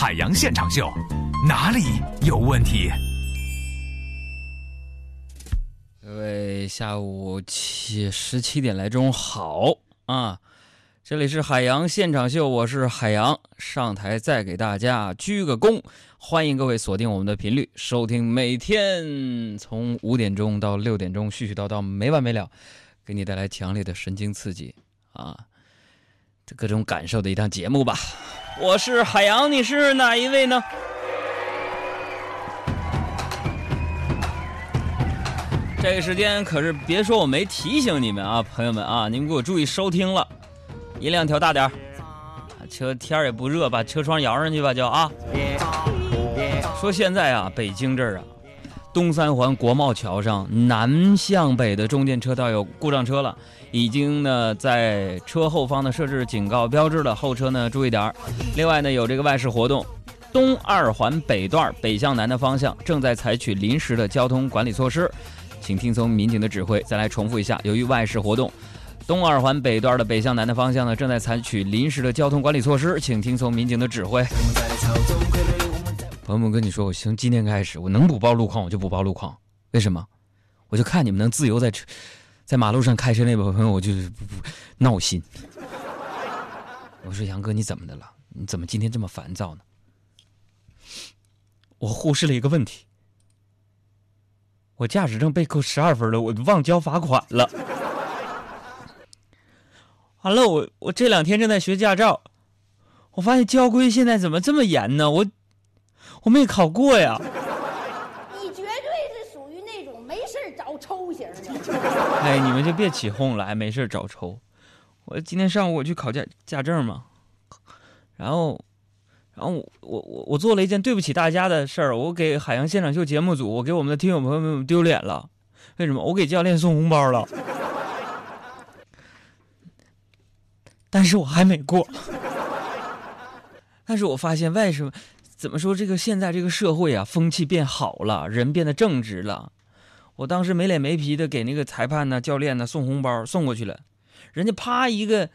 海洋现场秀，哪里有问题？各位下午七十七点来钟好啊！这里是海洋现场秀，我是海洋，上台再给大家鞠个躬，欢迎各位锁定我们的频率，收听每天从五点钟到六点钟絮絮叨叨没完没了，给你带来强烈的神经刺激啊，各种感受的一档节目吧。我是海洋，你是哪一位呢？这个时间可是别说我没提醒你们啊，朋友们啊，你们给我注意收听了。音量调大点儿，车天儿也不热，把车窗摇上去吧，就啊。说现在啊，北京这儿啊，东三环国贸桥上南向北的中间车道有故障车了，已经呢在车后方呢设置警告标志了，后车呢注意点儿。另外呢有这个外事活动，东二环北段北向南的方向正在采取临时的交通管理措施，请听从民警的指挥。再来重复一下，由于外事活动。东二环北段的北向南的方向呢，正在采取临时的交通管理措施，请听从民警的指挥。朋友们，跟你说，我从今天开始，我能不报路况我就不报路况，为什么？我就看你们能自由在车，在马路上开车那位朋友，我就不不闹心。我说杨哥，你怎么的了？你怎么今天这么烦躁呢？我忽视了一个问题，我驾驶证被扣十二分了，我忘交罚款了。完了，我我这两天正在学驾照，我发现交规现在怎么这么严呢？我我没考过呀。你绝对是属于那种没事找抽型的。哎，你们就别起哄了，还没事找抽。我今天上午我去考驾驾证嘛，然后，然后我我我我做了一件对不起大家的事儿，我给海洋现场秀节目组，我给我们的听友朋友们丢脸了。为什么？我给教练送红包了。但是我还没过，但是我发现为什么？怎么说这个现在这个社会啊，风气变好了，人变得正直了。我当时没脸没皮的给那个裁判呢、教练呢送红包送过去了，人家啪一个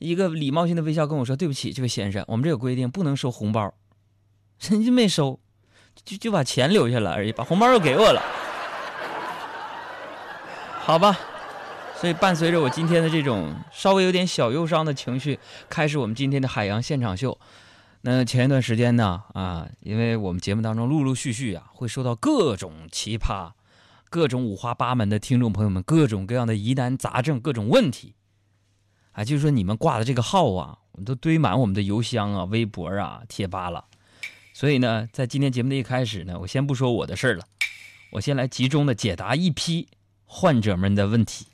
一个礼貌性的微笑跟我说：“对不起，这位先生，我们这有规定不能收红包。”人家没收，就就把钱留下了而已，把红包又给我了。好吧。所以，伴随着我今天的这种稍微有点小忧伤的情绪，开始我们今天的海洋现场秀。那前一段时间呢，啊，因为我们节目当中陆陆续续啊，会收到各种奇葩、各种五花八门的听众朋友们各种各样的疑难杂症、各种问题，啊，就是说你们挂的这个号啊，我们都堆满我们的邮箱啊、微博啊、贴吧了。所以呢，在今天节目的一开始呢，我先不说我的事儿了，我先来集中的解答一批患者们的问题。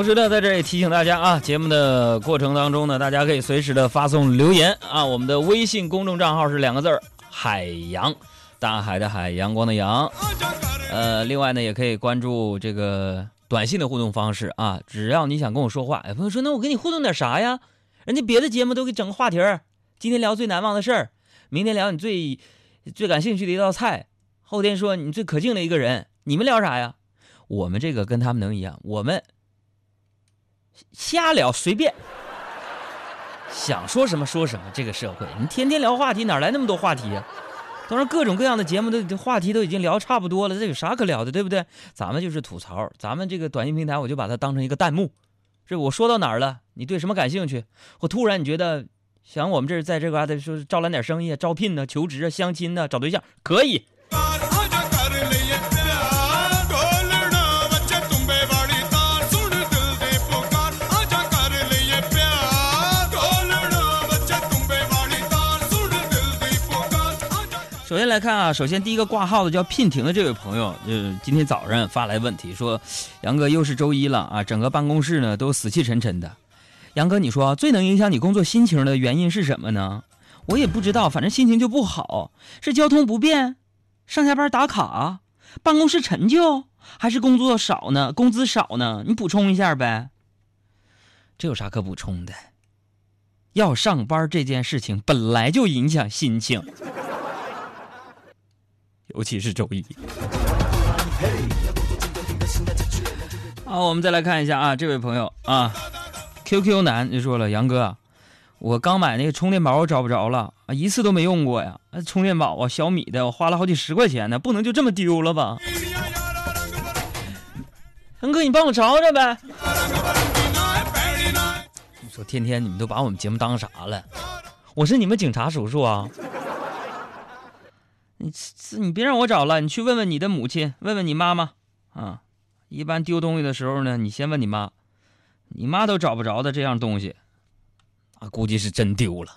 同时呢，在这里提醒大家啊，节目的过程当中呢，大家可以随时的发送留言啊。我们的微信公众账号是两个字儿“海洋”，大海的海，阳光的阳。呃，另外呢，也可以关注这个短信的互动方式啊。只要你想跟我说话，有朋友说，那我跟你互动点啥呀？人家别的节目都给整个话题儿，今天聊最难忘的事儿，明天聊你最最感兴趣的一道菜，后天说你最可敬的一个人。你们聊啥呀？我们这个跟他们能一样，我们。瞎聊随便，想说什么说什么。这个社会，你天天聊话题，哪来那么多话题呀？都是各种各样的节目的话题都已经聊差不多了，这有啥可聊的，对不对？咱们就是吐槽，咱们这个短信平台，我就把它当成一个弹幕。这我说到哪儿了？你对什么感兴趣？我突然你觉得想我们这儿在这嘎达说招揽点生意、招聘呢、求职啊、相亲呢、找对象，可以。首先来看啊，首先第一个挂号的叫聘婷的这位朋友，就是今天早上发来问题说，杨哥又是周一了啊，整个办公室呢都死气沉沉的。杨哥，你说最能影响你工作心情的原因是什么呢？我也不知道，反正心情就不好，是交通不便，上下班打卡，办公室陈旧，还是工作少呢？工资少呢？你补充一下呗。这有啥可补充的？要上班这件事情本来就影响心情。尤其是周一。好，我们再来看一下啊，这位朋友啊，QQ 男就说了，杨哥，我刚买那个充电宝，我找不着了啊，一次都没用过呀。充电宝啊，小米的，我花了好几十块钱呢，不能就这么丢了吧？杨哥，你帮我找找呗。你说天天你们都把我们节目当啥了？我是你们警察叔叔啊？你你别让我找了，你去问问你的母亲，问问你妈妈啊。一般丢东西的时候呢，你先问你妈，你妈都找不着的这样东西，啊，估计是真丢了。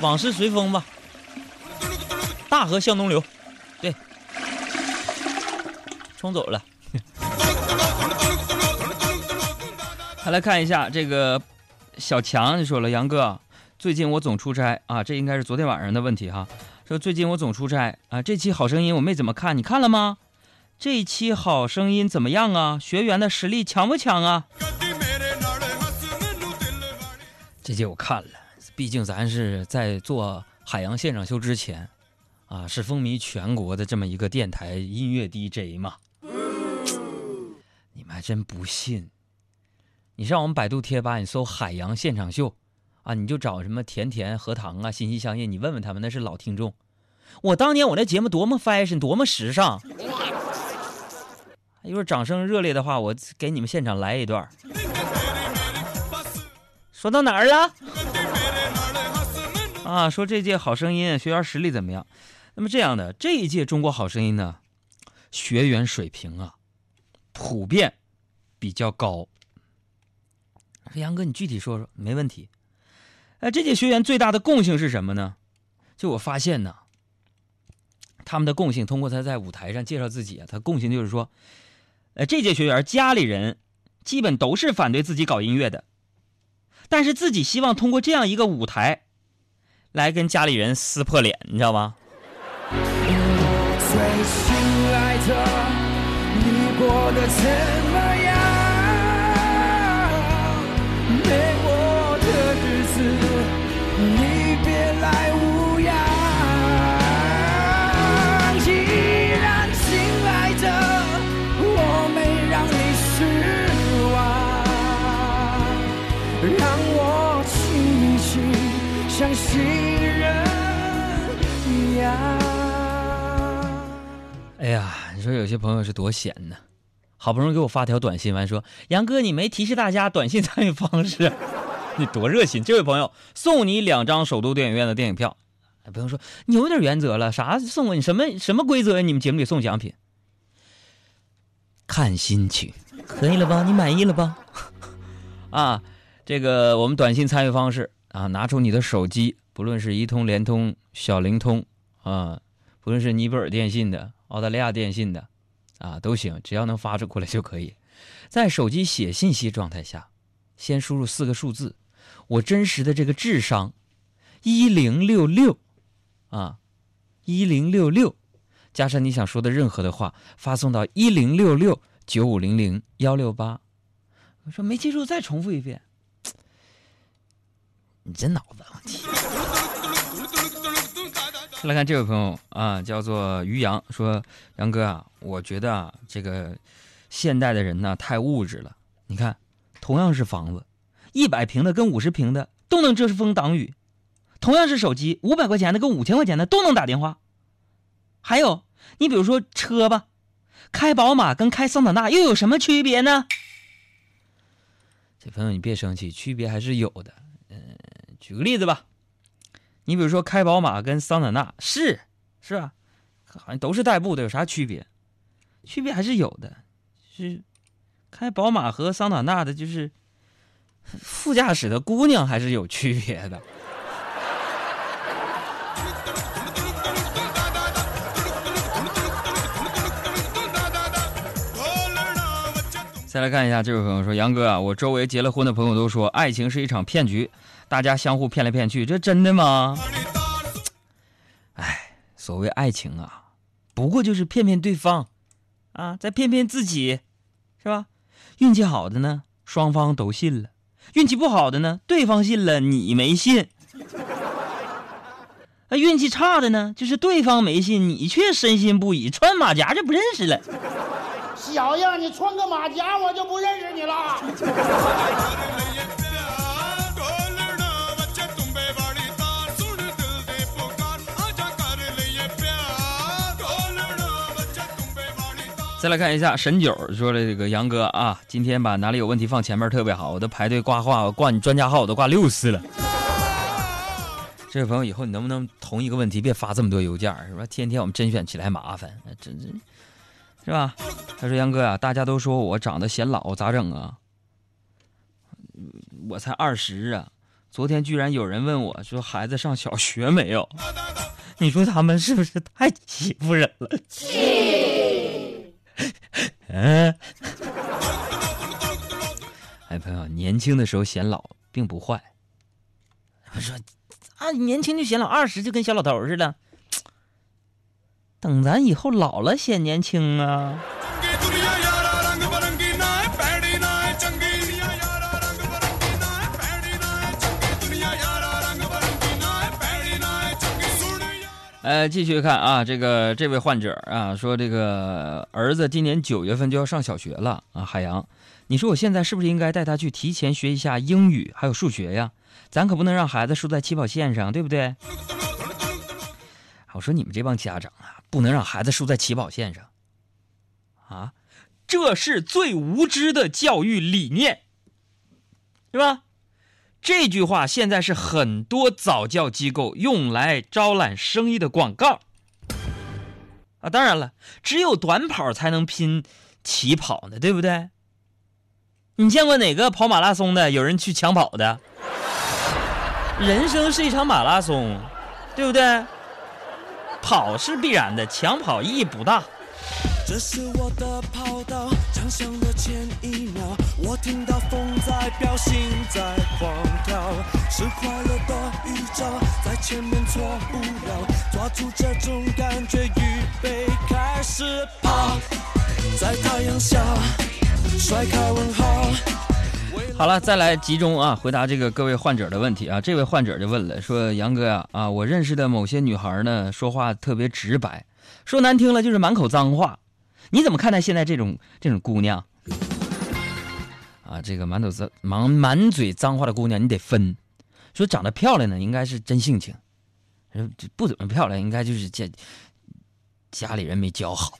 往事随风吧，大河向东流，对，冲走了。再 来看一下这个小强就说了，杨哥，最近我总出差啊，这应该是昨天晚上的问题哈。说最近我总出差啊，这期好声音我没怎么看，你看了吗？这期好声音怎么样啊？学员的实力强不强啊？这节我看了，毕竟咱是在做海洋现场秀之前，啊，是风靡全国的这么一个电台音乐 DJ 嘛。你们还真不信？你上我们百度贴吧，你搜海洋现场秀。啊，你就找什么甜甜、荷塘啊、心心相印，你问问他们，那是老听众。我当年我那节目多么 fashion，多么时尚。一会儿掌声热烈的话，我给你们现场来一段。说到哪儿了？啊，说这届好声音学员实力怎么样？那么这样的这一届中国好声音呢，学员水平啊，普遍比较高。杨哥，你具体说说，没问题。哎，这届学员最大的共性是什么呢？就我发现呢，他们的共性，通过他在舞台上介绍自己啊，他共性就是说，呃，这届学员家里人基本都是反对自己搞音乐的，但是自己希望通过这样一个舞台，来跟家里人撕破脸，你知道吗？最亲爱的，你过得怎么样？像新人一样。哎呀，你说有些朋友是多闲呢，好不容易给我发条短信完说：“杨哥，你没提示大家短信参与方式，你多热心。”这位朋友送你两张首都电影院的电影票。哎，朋友说你有点原则了，啥送我？你什么什么规则？你们节目里送奖品，看心情，可以了吧？你满意了吧？啊，这个我们短信参与方式。啊，拿出你的手机，不论是移通、联通、小灵通啊，不论是尼泊尔电信的、澳大利亚电信的，啊，都行，只要能发出过来就可以。在手机写信息状态下，先输入四个数字，我真实的这个智商，一零六六，啊，一零六六，加上你想说的任何的话，发送到一零六六九五零零幺六八。我说没记住，再重复一遍。你这脑子问题。来看这位朋友啊，叫做于洋，说杨哥啊，我觉得啊，这个现代的人呢太物质了。你看，同样是房子，一百平的跟五十平的都能遮风挡雨；同样是手机，五百块钱的跟五千块钱的都能打电话。还有，你比如说车吧，开宝马跟开桑塔纳又有什么区别呢？这朋友你别生气，区别还是有的。举个例子吧，你比如说开宝马跟桑塔纳是是吧？好像都是代步的，有啥区别？区别还是有的，是开宝马和桑塔纳的，就是副驾驶的姑娘还是有区别的。再来看一下这位朋友说：“杨哥啊，我周围结了婚的朋友都说，爱情是一场骗局。”大家相互骗来骗去，这真的吗？哎，所谓爱情啊，不过就是骗骗对方，啊，再骗骗自己，是吧？运气好的呢，双方都信了；运气不好的呢，对方信了，你没信。那运气差的呢，就是对方没信，你却深信不疑，穿马甲就不认识了。小样，你穿个马甲我就不认识你了。再来看一下沈九说的这个杨哥啊，今天把哪里有问题放前面特别好，我都排队挂话，我挂你专家号我都挂六次了。这位朋友，以后你能不能同一个问题别发这么多邮件是吧？天天我们甄选起来麻烦，那真真是吧？他说杨哥啊，大家都说我长得显老，咋整啊？我才二十啊！昨天居然有人问我说孩子上小学没有？你说他们是不是太欺负人了？嗯，哎，朋友，年轻的时候显老并不坏。我说啊，年轻就显老，二十就跟小老头似的。等咱以后老了显年轻啊。呃，继续看啊，这个这位患者啊说，这个儿子今年九月份就要上小学了啊。海洋，你说我现在是不是应该带他去提前学一下英语还有数学呀？咱可不能让孩子输在起跑线上，对不对？我说你们这帮家长啊，不能让孩子输在起跑线上啊，这是最无知的教育理念，是吧？这句话现在是很多早教机构用来招揽生意的广告啊！当然了，只有短跑才能拼起跑呢，对不对？你见过哪个跑马拉松的有人去抢跑的？人生是一场马拉松，对不对？跑是必然的，抢跑意义不大。这是我的跑道，长响的前一秒，我听到风在飙，心在狂跳，是快乐的预兆，在前面错不了，抓住这种感觉，预备开始跑，在太阳下甩开问号。好了，再来集中啊，回答这个各位患者的问题啊。这位患者就问了，说杨哥呀，啊，我认识的某些女孩呢，说话特别直白，说难听了就是满口脏话。你怎么看待现在这种这种姑娘？啊，这个满嘴脏满满嘴脏话的姑娘，你得分。说长得漂亮呢，应该是真性情；不怎么漂亮，应该就是家家里人没教好。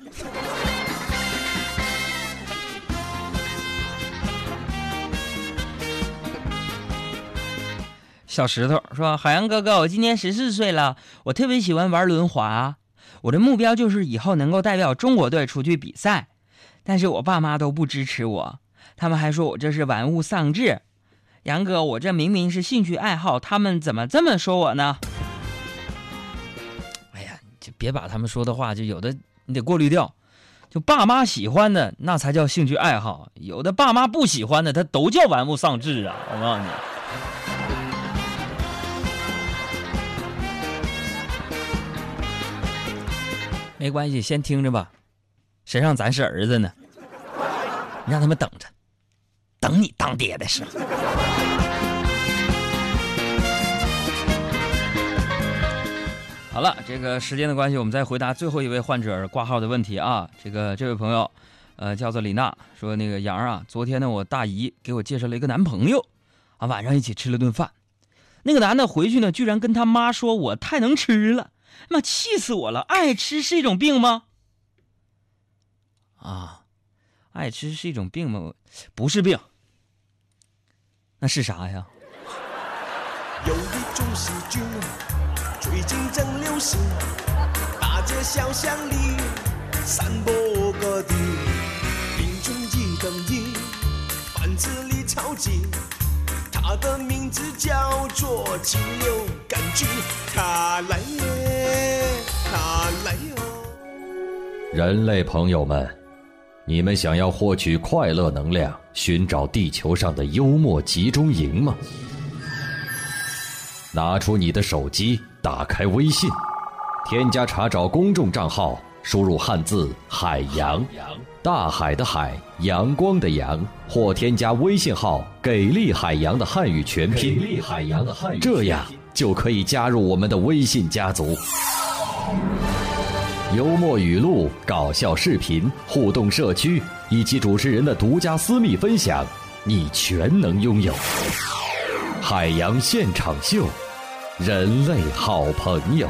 小石头说：“海洋哥哥，我今年十四岁了，我特别喜欢玩轮滑。”我的目标就是以后能够代表中国队出去比赛，但是我爸妈都不支持我，他们还说我这是玩物丧志。杨哥，我这明明是兴趣爱好，他们怎么这么说我呢？哎呀，就别把他们说的话，就有的你得过滤掉。就爸妈喜欢的那才叫兴趣爱好，有的爸妈不喜欢的，他都叫玩物丧志啊！我告诉你。没关系，先听着吧。谁让咱是儿子呢？你让他们等着，等你当爹的时候。好了，这个时间的关系，我们再回答最后一位患者挂号的问题啊。这个这位朋友，呃，叫做李娜，说那个杨啊，昨天呢，我大姨给我介绍了一个男朋友，啊，晚上一起吃了顿饭。那个男的回去呢，居然跟他妈说我太能吃了。妈，气死我了！爱吃是一种病吗？啊，爱吃是一种病吗？不是病，那是啥呀？有一种细菌最近正流行，大街小巷里散播各地，病菌一等一，贩子里超级。它的名字叫做禽流感菌，它来耶，它来哟。人类朋友们，你们想要获取快乐能量，寻找地球上的幽默集中营吗？拿出你的手机，打开微信，添加查找公众账号，输入汉字“海洋”。大海的海，阳光的阳，或添加微信号“给力海洋”的汉语全拼，这样就可以加入我们的微信家族。幽默语录、搞笑视频、互动社区以及主持人的独家私密分享，你全能拥有。海洋现场秀，人类好朋友。